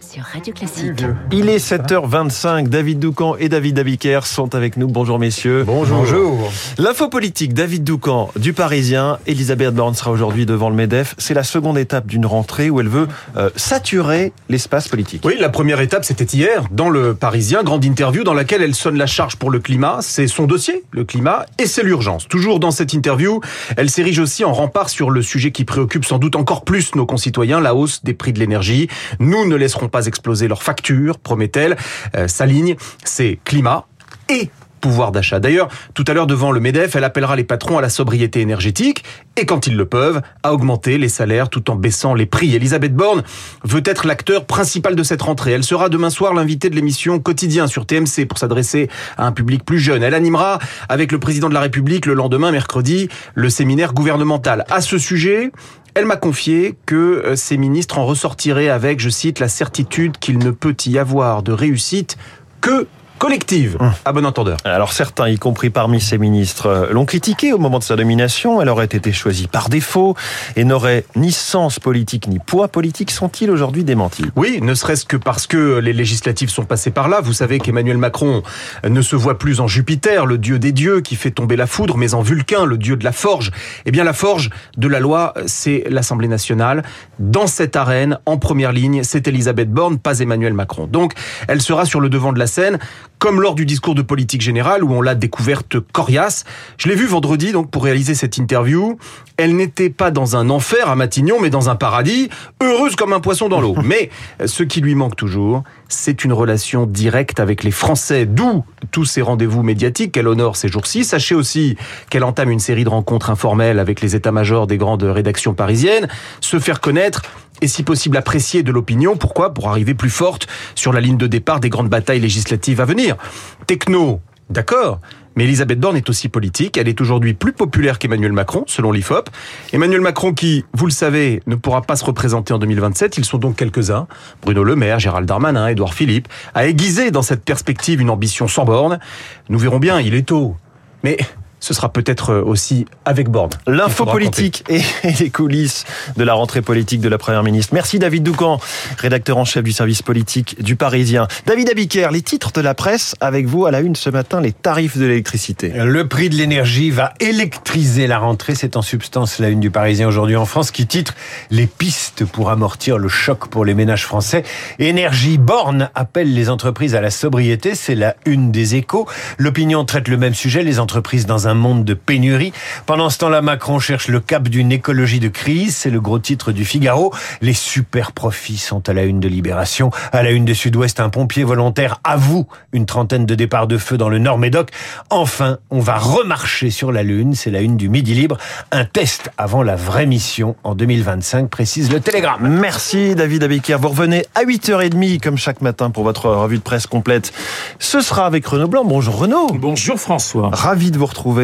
sur Radio Classique. Il est 7h25. David Doucan et David Abiker sont avec nous. Bonjour messieurs. Bonjour. L'info politique, David Doucan du Parisien. Elisabeth Borne sera aujourd'hui devant le MEDEF. C'est la seconde étape d'une rentrée où elle veut euh, saturer l'espace politique. Oui, la première étape, c'était hier, dans le Parisien, grande interview dans laquelle elle sonne la charge pour le climat. C'est son dossier, le climat, et c'est l'urgence. Toujours dans cette interview, elle s'érige aussi en rempart sur le sujet qui préoccupe sans doute encore plus nos concitoyens, la hausse des prix de l'énergie. Nous ne laisserons pas exploser leurs factures, promet-elle. Euh, sa ligne, c'est climat et pouvoir d'achat. D'ailleurs, tout à l'heure devant le MEDEF, elle appellera les patrons à la sobriété énergétique et quand ils le peuvent, à augmenter les salaires tout en baissant les prix. Elisabeth Borne veut être l'acteur principal de cette rentrée. Elle sera demain soir l'invitée de l'émission Quotidien sur TMC pour s'adresser à un public plus jeune. Elle animera avec le président de la République le lendemain, mercredi, le séminaire gouvernemental. À ce sujet, elle m'a confié que ces euh, ministres en ressortiraient avec, je cite, la certitude qu'il ne peut y avoir de réussite que collective, hum. à bon entendeur. Alors certains, y compris parmi ces ministres, euh, l'ont critiqué au moment de sa nomination. Elle aurait été choisie par défaut et n'aurait ni sens politique ni poids politique. Sont-ils aujourd'hui démentis? Oui, ne serait-ce que parce que les législatives sont passées par là. Vous savez qu'Emmanuel Macron ne se voit plus en Jupiter, le dieu des dieux qui fait tomber la foudre, mais en Vulcain, le dieu de la forge. Eh bien, la forge de la loi, c'est l'Assemblée nationale. Dans cette arène, en première ligne, c'est Elisabeth Borne, pas Emmanuel Macron. Donc, elle sera sur le devant de la scène comme lors du discours de politique générale où on l'a découverte coriace. Je l'ai vue vendredi donc pour réaliser cette interview. Elle n'était pas dans un enfer à Matignon, mais dans un paradis, heureuse comme un poisson dans l'eau. Mais ce qui lui manque toujours, c'est une relation directe avec les Français, d'où tous ces rendez-vous médiatiques qu'elle honore ces jours-ci. Sachez aussi qu'elle entame une série de rencontres informelles avec les états-majors des grandes rédactions parisiennes, se faire connaître et si possible appréciée de l'opinion. Pourquoi? Pour arriver plus forte sur la ligne de départ des grandes batailles législatives à venir. Techno, d'accord, mais Elisabeth Borne est aussi politique. Elle est aujourd'hui plus populaire qu'Emmanuel Macron, selon l'IFOP. Emmanuel Macron, qui, vous le savez, ne pourra pas se représenter en 2027. Ils sont donc quelques-uns. Bruno Le Maire, Gérald Darmanin, Édouard Philippe, a aiguisé dans cette perspective une ambition sans borne. Nous verrons bien, il est tôt. Mais ce sera peut-être euh, aussi avec Borne. L'info politique et les coulisses de la rentrée politique de la Première ministre. Merci David Doucan, rédacteur en chef du service politique du Parisien. David Abiker, les titres de la presse avec vous à la une ce matin, les tarifs de l'électricité. Le prix de l'énergie va électriser la rentrée. C'est en substance la une du Parisien aujourd'hui en France qui titre Les pistes pour amortir le choc pour les ménages français. Énergie Borne appelle les entreprises à la sobriété. C'est la une des échos. L'opinion traite le même sujet. Les entreprises dans un un monde de pénurie. Pendant ce temps-là, Macron cherche le cap d'une écologie de crise. C'est le gros titre du Figaro. Les super profits sont à la une de Libération. À la une de Sud-Ouest, un pompier volontaire avoue une trentaine de départs de feu dans le Nord-Médoc. Enfin, on va remarcher sur la Lune. C'est la une du Midi Libre. Un test avant la vraie mission en 2025, précise le Télégramme. Merci David Abiker. Vous revenez à 8h30 comme chaque matin pour votre revue de presse complète. Ce sera avec Renaud Blanc. Bonjour Renaud. Bonjour François. Ravi de vous retrouver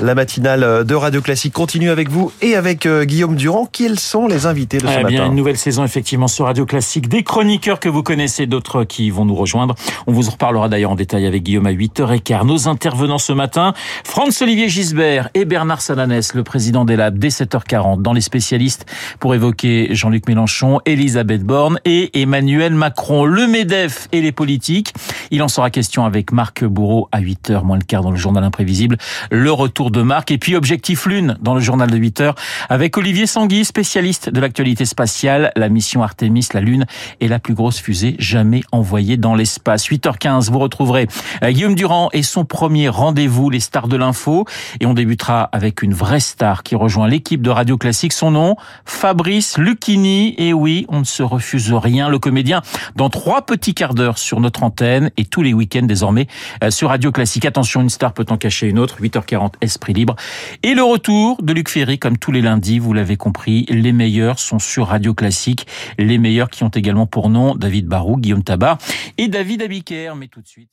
la matinale de Radio Classique continue avec vous et avec euh, Guillaume Durand. Quels sont les invités de ce eh bien, Une nouvelle saison effectivement sur Radio Classique. Des chroniqueurs que vous connaissez, d'autres qui vont nous rejoindre. On vous en reparlera d'ailleurs en détail avec Guillaume à 8h15. Nos intervenants ce matin, Franz-Olivier Gisbert et Bernard Sananès, le président des Labs, dès 7h40 dans les spécialistes pour évoquer Jean-Luc Mélenchon, Elisabeth Borne et Emmanuel Macron. Le MEDEF et les politiques. Il en sera question avec Marc Bourreau à 8h moins le quart dans le journal imprévisible le retour de Marc. Et puis Objectif Lune dans le journal de 8 heures avec Olivier Sanguy, spécialiste de l'actualité spatiale. La mission Artemis, la Lune, est la plus grosse fusée jamais envoyée dans l'espace. 8h15, vous retrouverez euh, Guillaume Durand et son premier rendez-vous, les stars de l'info. Et on débutera avec une vraie star qui rejoint l'équipe de Radio Classique. Son nom, Fabrice Lucchini. Et oui, on ne se refuse rien. Le comédien dans trois petits quarts d'heure sur notre antenne et tous les week-ends désormais euh, sur Radio Classique. Attention, une star peut en cacher une autre. 8 40 Esprit Libre. Et le retour de Luc Ferry, comme tous les lundis, vous l'avez compris, les meilleurs sont sur Radio Classique. Les meilleurs qui ont également pour nom David Barou, Guillaume Tabar et David Abiker. Mais tout de suite.